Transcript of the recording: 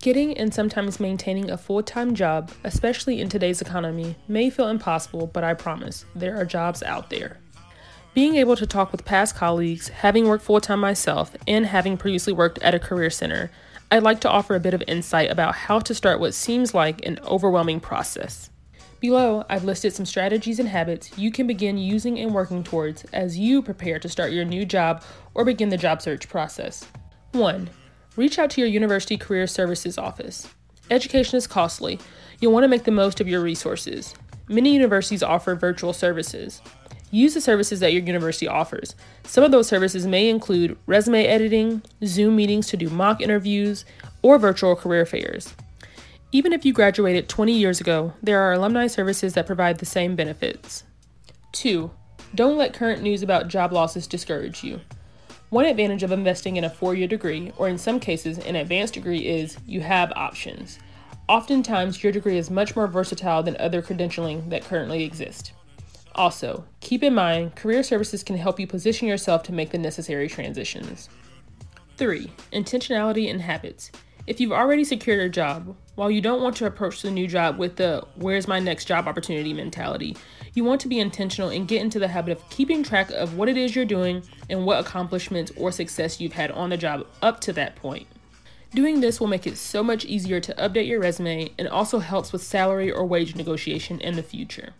Getting and sometimes maintaining a full time job, especially in today's economy, may feel impossible, but I promise there are jobs out there. Being able to talk with past colleagues, having worked full time myself, and having previously worked at a career center, I'd like to offer a bit of insight about how to start what seems like an overwhelming process. Below, I've listed some strategies and habits you can begin using and working towards as you prepare to start your new job or begin the job search process. 1 reach out to your university career services office. Education is costly. You'll want to make the most of your resources. Many universities offer virtual services. Use the services that your university offers. Some of those services may include resume editing, Zoom meetings to do mock interviews, or virtual career fairs. Even if you graduated 20 years ago, there are alumni services that provide the same benefits. 2. Don't let current news about job losses discourage you. One advantage of investing in a four year degree, or in some cases, an advanced degree, is you have options. Oftentimes, your degree is much more versatile than other credentialing that currently exist. Also, keep in mind, career services can help you position yourself to make the necessary transitions. 3. Intentionality and habits. If you've already secured a job, while you don't want to approach the new job with the where's my next job opportunity mentality, you want to be intentional and get into the habit of keeping track of what it is you're doing and what accomplishments or success you've had on the job up to that point. Doing this will make it so much easier to update your resume and also helps with salary or wage negotiation in the future.